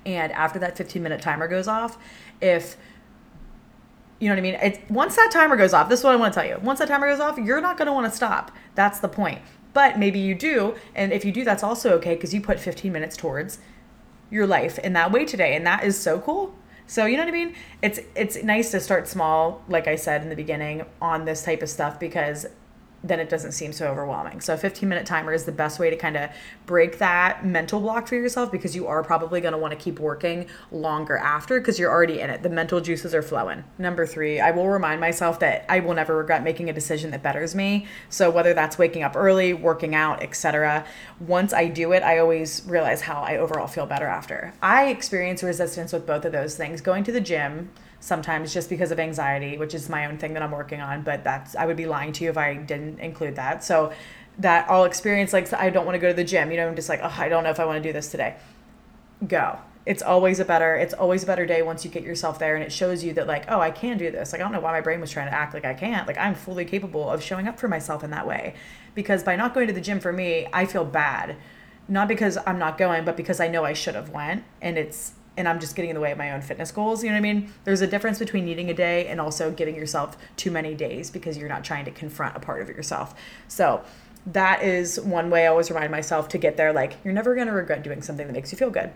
And after that 15 minute timer goes off, if you know what I mean? It's, once that timer goes off, this is what I want to tell you. Once that timer goes off, you're not going to want to stop. That's the point. But maybe you do. And if you do, that's also okay because you put 15 minutes towards your life in that way today. And that is so cool. So you know what I mean? It's it's nice to start small, like I said in the beginning, on this type of stuff because then it doesn't seem so overwhelming. So a 15 minute timer is the best way to kind of break that mental block for yourself because you are probably going to want to keep working longer after because you're already in it. The mental juices are flowing. Number 3, I will remind myself that I will never regret making a decision that betters me. So whether that's waking up early, working out, etc., once I do it, I always realize how I overall feel better after. I experience resistance with both of those things. Going to the gym sometimes just because of anxiety, which is my own thing that I'm working on. But that's, I would be lying to you if I didn't include that. So that I'll experience like, I don't want to go to the gym, you know, I'm just like, oh, I don't know if I want to do this today. Go. It's always a better, it's always a better day once you get yourself there and it shows you that like, oh, I can do this. Like, I don't know why my brain was trying to act like I can't. Like, I'm fully capable of showing up for myself in that way. Because by not going to the gym for me, I feel bad. Not because I'm not going, but because I know I should have went. And it's and I'm just getting in the way of my own fitness goals. You know what I mean? There's a difference between needing a day and also giving yourself too many days because you're not trying to confront a part of yourself. So that is one way I always remind myself to get there. Like, you're never going to regret doing something that makes you feel good.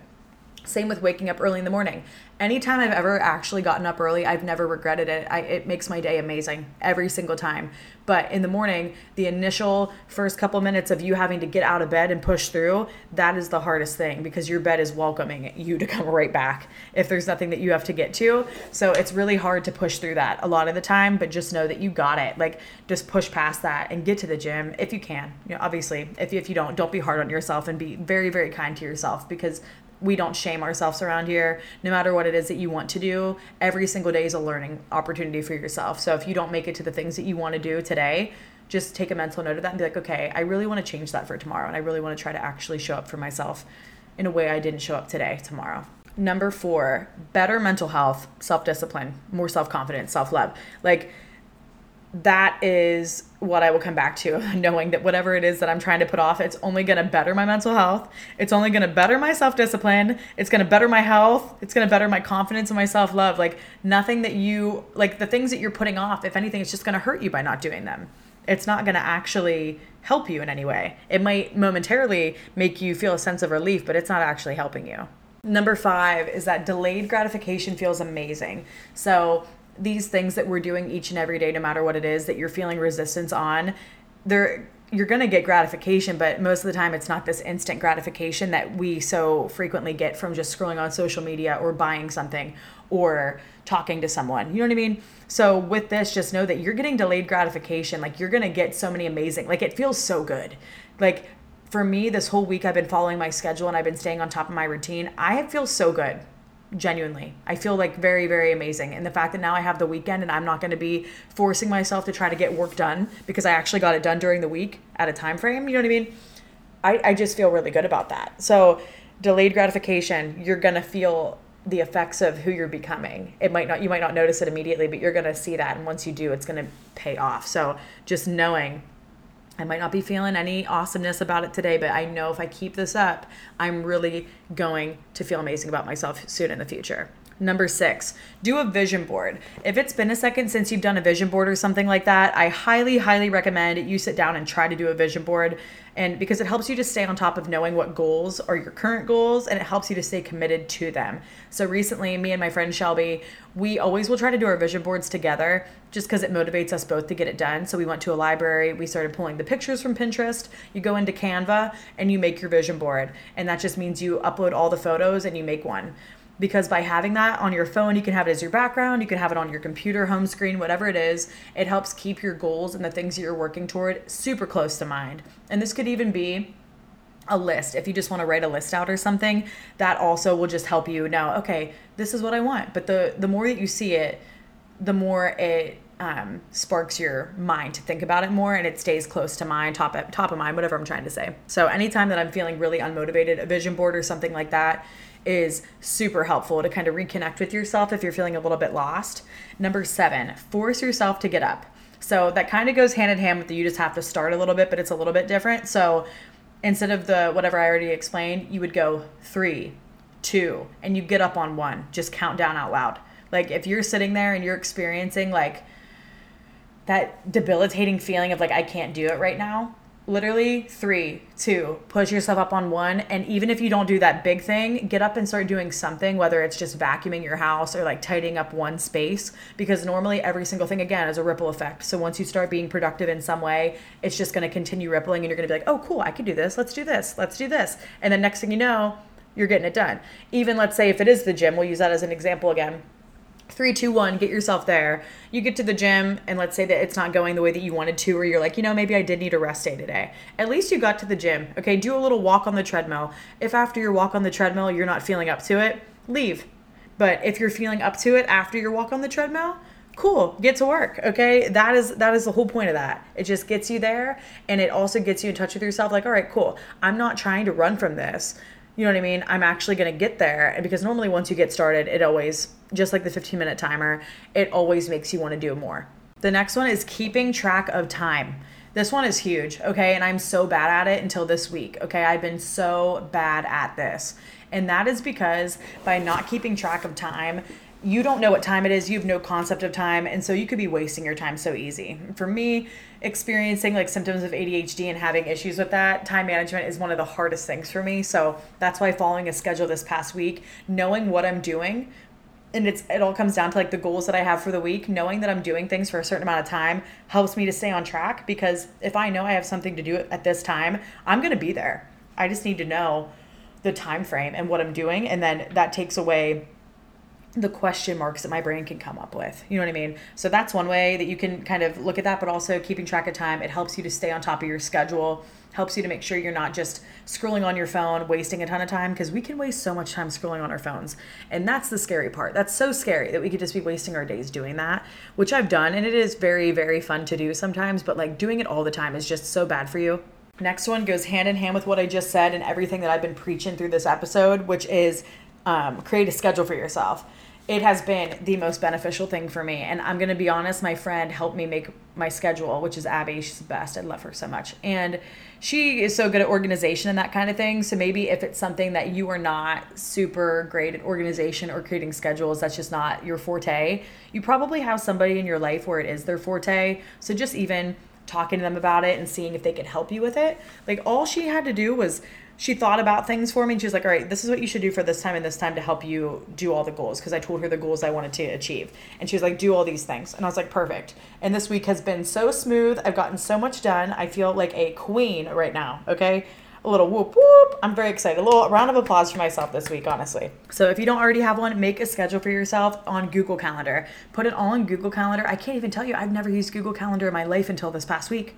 Same with waking up early in the morning. Anytime I've ever actually gotten up early, I've never regretted it. I, it makes my day amazing every single time. But in the morning, the initial first couple minutes of you having to get out of bed and push through, that is the hardest thing because your bed is welcoming you to come right back if there's nothing that you have to get to. So it's really hard to push through that a lot of the time, but just know that you got it. Like just push past that and get to the gym if you can. You know, obviously, if, if you don't, don't be hard on yourself and be very, very kind to yourself because we don't shame ourselves around here. No matter what it is that you want to do every single day is a learning opportunity for yourself. So if you don't make it to the things that you want to do today just take a mental note of that and be like okay i really want to change that for tomorrow and i really want to try to actually show up for myself in a way i didn't show up today tomorrow. Number four better mental health self-discipline more self-confidence self-love. Like that is what I will come back to, knowing that whatever it is that I'm trying to put off, it's only going to better my mental health. It's only going to better my self discipline. It's going to better my health. It's going to better my confidence and my self love. Like nothing that you, like the things that you're putting off, if anything, it's just going to hurt you by not doing them. It's not going to actually help you in any way. It might momentarily make you feel a sense of relief, but it's not actually helping you. Number five is that delayed gratification feels amazing. So these things that we're doing each and every day, no matter what it is that you're feeling resistance on, they're you're going to get gratification, but most of the time it's not this instant gratification that we so frequently get from just scrolling on social media or buying something or talking to someone. You know what I mean? So with this, just know that you're getting delayed gratification. Like you're going to get so many amazing, like it feels so good. Like for me, this whole week I've been following my schedule and I've been staying on top of my routine. I feel so good genuinely. I feel like very very amazing. And the fact that now i have the weekend and i'm not going to be forcing myself to try to get work done because i actually got it done during the week at a time frame you know what i mean? I, I just feel really good about that. So delayed gratification you're going to feel the effects of who you're becoming. It might not you might not notice it immediately but you're going to see that. And once you do it's going to pay off. So just knowing I might not be feeling any awesomeness about it today, but I know if I keep this up, I'm really going to feel amazing about myself soon in the future. Number six, do a vision board. If it's been a second since you've done a vision board or something like that, I highly, highly recommend you sit down and try to do a vision board. And because it helps you to stay on top of knowing what goals are your current goals and it helps you to stay committed to them. So recently, me and my friend Shelby, we always will try to do our vision boards together just because it motivates us both to get it done. So we went to a library, we started pulling the pictures from Pinterest. You go into Canva and you make your vision board. And that just means you upload all the photos and you make one because by having that on your phone, you can have it as your background, you can have it on your computer, home screen, whatever it is. It helps keep your goals and the things that you're working toward super close to mind. And this could even be a list. If you just want to write a list out or something, that also will just help you know, okay, this is what I want. But the the more that you see it, the more it um, sparks your mind to think about it more and it stays close to mind, top top of mind, whatever I'm trying to say. So anytime that I'm feeling really unmotivated, a vision board or something like that is super helpful to kind of reconnect with yourself if you're feeling a little bit lost. Number seven, force yourself to get up. So that kind of goes hand in hand with the you just have to start a little bit, but it's a little bit different. So instead of the whatever I already explained, you would go three, two, and you get up on one. Just count down out loud. Like if you're sitting there and you're experiencing like that debilitating feeling of like I can't do it right now, literally three, two, push yourself up on one. And even if you don't do that big thing, get up and start doing something, whether it's just vacuuming your house or like tidying up one space, because normally every single thing, again, is a ripple effect. So once you start being productive in some way, it's just going to continue rippling and you're going to be like, oh, cool, I could do this. Let's do this. Let's do this. And then next thing you know, you're getting it done. Even let's say if it is the gym, we'll use that as an example again three, two, one, get yourself there. You get to the gym, and let's say that it's not going the way that you wanted to, or you're like, you know, maybe I did need a rest day today. At least you got to the gym. Okay, do a little walk on the treadmill. If after your walk on the treadmill you're not feeling up to it, leave. But if you're feeling up to it after your walk on the treadmill, cool get to work okay that is that is the whole point of that it just gets you there and it also gets you in touch with yourself like all right cool i'm not trying to run from this you know what i mean i'm actually going to get there and because normally once you get started it always just like the 15 minute timer, it always makes you want to do more. The next one is keeping track of time. This one is huge, okay? And I'm so bad at it until this week, okay? I've been so bad at this. And that is because by not keeping track of time, you don't know what time it is, you have no concept of time, and so you could be wasting your time so easy. For me, experiencing like symptoms of ADHD and having issues with that, time management is one of the hardest things for me. So that's why following a schedule this past week, knowing what I'm doing and it's it all comes down to like the goals that I have for the week. Knowing that I'm doing things for a certain amount of time helps me to stay on track because if I know I have something to do at this time, I'm going to be there. I just need to know the time frame and what I'm doing and then that takes away the question marks that my brain can come up with. You know what I mean? So that's one way that you can kind of look at that, but also keeping track of time. It helps you to stay on top of your schedule helps you to make sure you're not just scrolling on your phone, wasting a ton of time because we can waste so much time scrolling on our phones. And that's the scary part. That's so scary that we could just be wasting our days doing that, which I've done and it is very very fun to do sometimes, but like doing it all the time is just so bad for you. Next one goes hand in hand with what I just said and everything that I've been preaching through this episode, which is um, create a schedule for yourself it has been the most beneficial thing for me. And I'm going to be honest, my friend helped me make my schedule, which is Abby. She's the best. I love her so much. And she is so good at organization and that kind of thing. So maybe if it's something that you are not super great at organization or creating schedules, that's just not your forte, you probably have somebody in your life where it is their forte. So just even talking to them about it and seeing if they could help you with it. Like all she had to do was she thought about things for me and she was like, all right, this is what you should do for this time and this time to help you do all the goals. Because I told her the goals I wanted to achieve. And she was like, do all these things. And I was like, perfect. And this week has been so smooth. I've gotten so much done. I feel like a queen right now. Okay. A little whoop whoop. I'm very excited. A little round of applause for myself this week, honestly. So if you don't already have one, make a schedule for yourself on Google Calendar. Put it all in Google Calendar. I can't even tell you, I've never used Google Calendar in my life until this past week.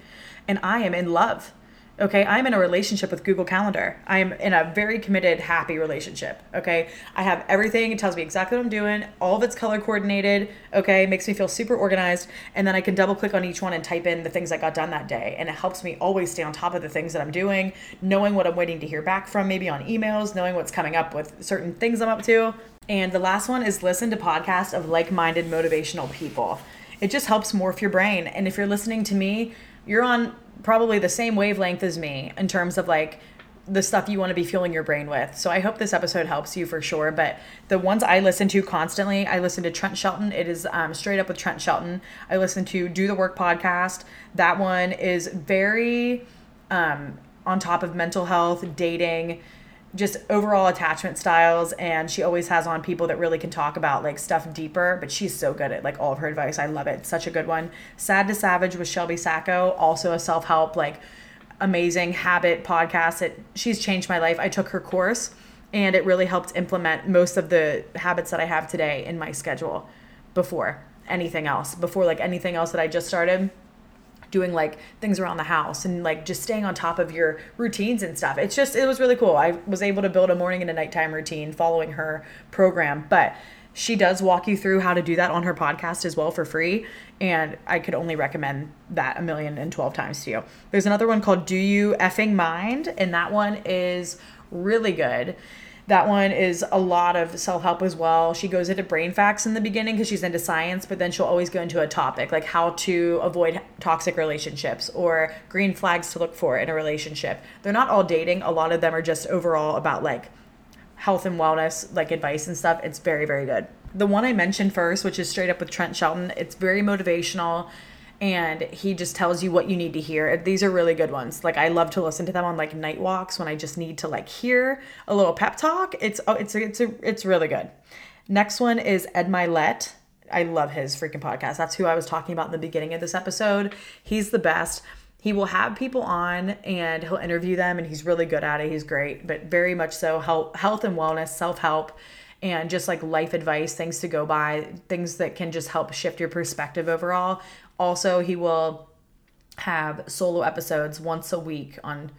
And I am in love Okay, I'm in a relationship with Google Calendar. I'm in a very committed, happy relationship. Okay, I have everything. It tells me exactly what I'm doing. All of it's color coordinated. Okay, makes me feel super organized. And then I can double click on each one and type in the things I got done that day. And it helps me always stay on top of the things that I'm doing, knowing what I'm waiting to hear back from, maybe on emails, knowing what's coming up with certain things I'm up to. And the last one is listen to podcasts of like minded motivational people. It just helps morph your brain. And if you're listening to me, you're on probably the same wavelength as me in terms of like the stuff you want to be fueling your brain with. So I hope this episode helps you for sure. But the ones I listen to constantly, I listen to Trent Shelton. It is um, straight up with Trent Shelton. I listen to Do the Work podcast. That one is very um, on top of mental health, dating, just overall attachment styles and she always has on people that really can talk about like stuff deeper but she's so good at like all of her advice. I love it. Such a good one. Sad to savage with shelby sacco also a self-help like amazing habit podcast that she's changed my life. I took her course and it really helped implement most of the habits that i have today in my schedule before anything else before like anything else that i just started doing like things around the house and like just staying on top of your routines and stuff. It's just, it was really cool. I was able to build a morning and a nighttime routine following her program. But she does walk you through how to do that on her podcast as well for free. And I could only recommend that a million and 12 times to you. There's another one called Do You Effing Mind? And that one is really good That one is a lot of self help as well. She goes into brain facts in the beginning because she's into science, but then she'll always go into a topic like how to avoid toxic relationships or green flags to look for in a relationship. They're not all dating, a lot of them are just overall about like health and wellness, like advice and stuff. It's very, very good. The one I mentioned first, which is straight up with Trent Shelton, it's very motivational and he just tells you what you need to hear. These are really good ones. Like I love to listen to them on like night walks when I just need to like hear a little pep talk. It's oh, it's it's a, it's really good. Next one is Ed Mylett. I love his freaking podcast. That's who I was talking about in the beginning of this episode. He's the best. He will have people on and he'll interview them and he's really good at it. He's great, but very much so health, health and wellness, self-help and just like life advice, things to go by, things that can just help shift your perspective overall. Also, he will have solo episodes once a week on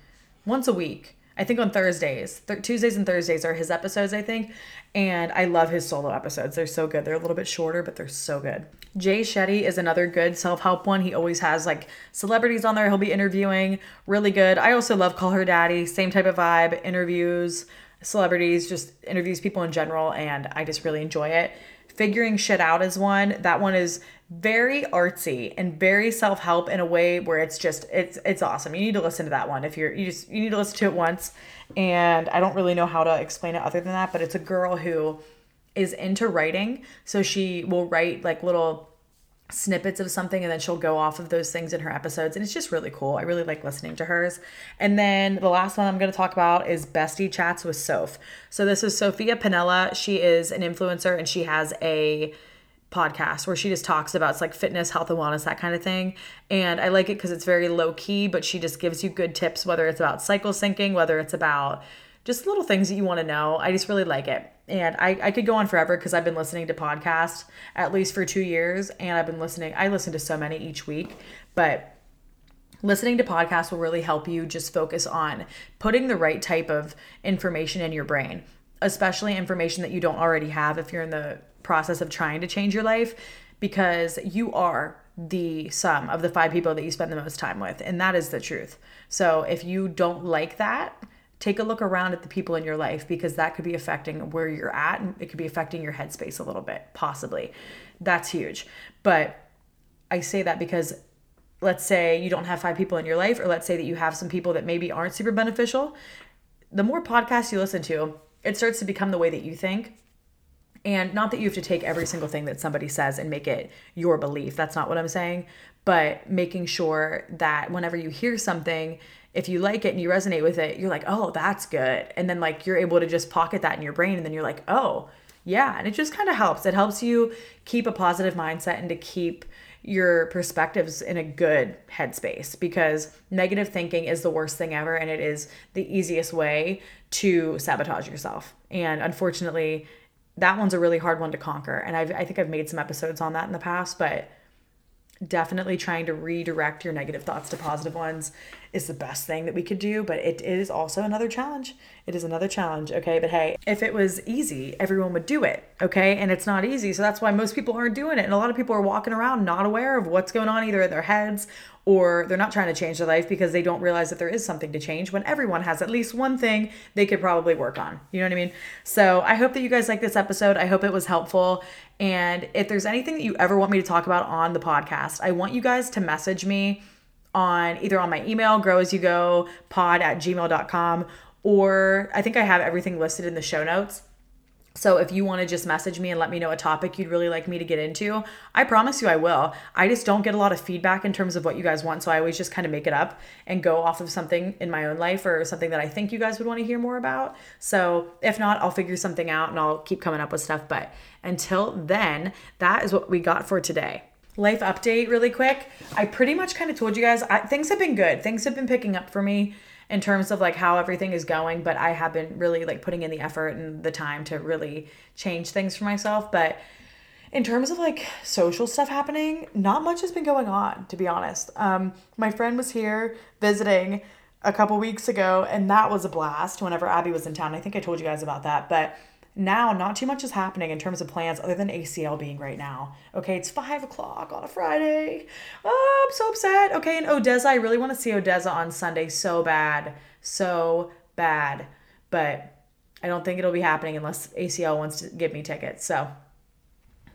once a week. I think on Thursdays. Th- Tuesdays and Thursdays are his episodes, I think. And I love his solo episodes. They're so good. They're a little bit shorter, but they're so good. Jay Shetty is another good self help one. He always has like celebrities on there he'll be interviewing. Really good. I also love Call Her Daddy. Same type of vibe. Interviews celebrities, just interviews people in general. And I just really enjoy it. Figuring Shit Out is one. That one is very artsy and very self-help in a way where it's just it's it's awesome. You need to listen to that one if you're you just you need to listen to it once. And I don't really know how to explain it other than that, but it's a girl who is into writing, so she will write like little snippets of something and then she'll go off of those things in her episodes and it's just really cool. I really like listening to hers. And then the last one I'm going to talk about is Bestie Chats with Soph. So this is Sophia Panella. She is an influencer and she has a podcast where she just talks about it's like fitness, health and wellness, that kind of thing. And I like it because it's very low key, but she just gives you good tips, whether it's about cycle syncing, whether it's about just little things that you want to know. I just really like it. And I, I could go on forever because I've been listening to podcasts at least for two years. And I've been listening, I listen to so many each week, but listening to podcasts will really help you just focus on putting the right type of information in your brain, especially information that you don't already have if you're in the process of trying to change your life because you are the sum of the five people that you spend the most time with. And that is the truth. So if you don't like that, take a look around at the people in your life because that could be affecting where you're at and it could be affecting your headspace a little bit, possibly. That's huge. But I say that because let's say you don't have five people in your life, or let's say that you have some people that maybe aren't super beneficial. The more podcasts you listen to, it starts to become the way that you think and not that you have to take every single thing that somebody says and make it your belief. That's not what I'm saying. But making sure that whenever you hear something, if you like it and you resonate with it, you're like, oh, that's good. And then like you're able to just pocket that in your brain. And then you're like, oh, yeah. And it just kind of helps. It helps you keep a positive mindset and to keep your perspectives in a good headspace because negative thinking is the worst thing ever and it is the easiest way to sabotage yourself. And unfortunately, that one's a really hard one to conquer. And I've, I think I've made some episodes on that in the past, but definitely trying to redirect your negative thoughts to positive ones is the best thing that we could do, but it is also another challenge. It is another challenge, okay? But hey, if it was easy, everyone would do it, okay? And it's not easy, so that's why most people aren't doing it. And a lot of people are walking around not aware of what's going on either in their heads or they're not trying to change their life because they don't realize that there is something to change when everyone has at least one thing they could probably work on. You know what I mean? So I hope that you guys like this episode. I hope it was helpful. And if there's anything that you ever want me to talk about on the podcast, I want you guys to message me on either on my email, grow as you go pod at gmail.com, or I think I have everything listed in the show notes. So if you want to just message me and let me know a topic you'd really like me to get into, I promise you I will. I just don't get a lot of feedback in terms of what you guys want, so I always just kind of make it up and go off of something in my own life or something that I think you guys would want to hear more about. So if not, I'll figure something out and I'll keep coming up with stuff, but until then, that is what we got for today life update really quick. I pretty much kind of told you guys I, things have been good. Things have been picking up for me in terms of like how everything is going, but I have been really like putting in the effort and the time to really change things for myself, but in terms of like social stuff happening, not much has been going on, to be honest. Um, my friend was here visiting a couple weeks ago, and that was a blast whenever Abby was in town. I think I told you guys about that, but now not too much is happening in terms of plans other than ACL being right now. Okay, it's five o'clock on a Friday. Oh, I'm so upset. Okay, and ODESZA, I really want to see ODESZA on Sunday so bad. So bad. But I don't think it'll be happening unless ACL wants to give me tickets. So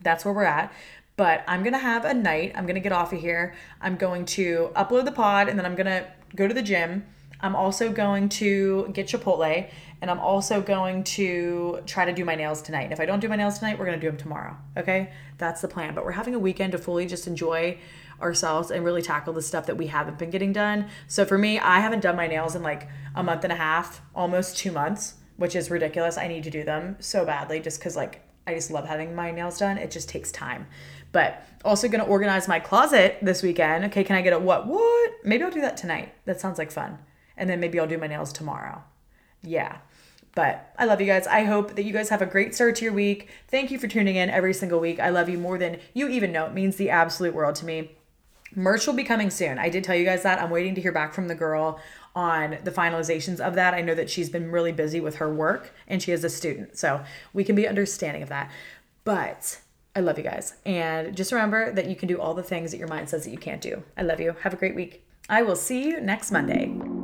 that's where we're at. But I'm gonna have a night. I'm gonna get off of here. I'm going to upload the pod and then I'm gonna go to the gym. I'm also going to get Chipotle and I'm also going to try to do my nails tonight. And if I don't do my nails tonight, we're gonna do them tomorrow. Okay? That's the plan. But we're having a weekend to fully just enjoy ourselves and really tackle the stuff that we haven't been getting done. So for me, I haven't done my nails in like a month and a half, almost two months, which is ridiculous. I need to do them so badly just because like I just love having my nails done. It just takes time. But also gonna organize my closet this weekend. Okay, can I get a what? What? Maybe I'll do that tonight. That sounds like fun. And then maybe I'll do my nails tomorrow. Yeah. But I love you guys. I hope that you guys have a great start to your week. Thank you for tuning in every single week. I love you more than you even know. It means the absolute world to me. Merch will be coming soon. I did tell you guys that. I'm waiting to hear back from the girl on the finalizations of that. I know that she's been really busy with her work and she is a student. So we can be understanding of that. But I love you guys. And just remember that you can do all the things that your mind says that you can't do. I love you. Have a great week. I will see you next Monday.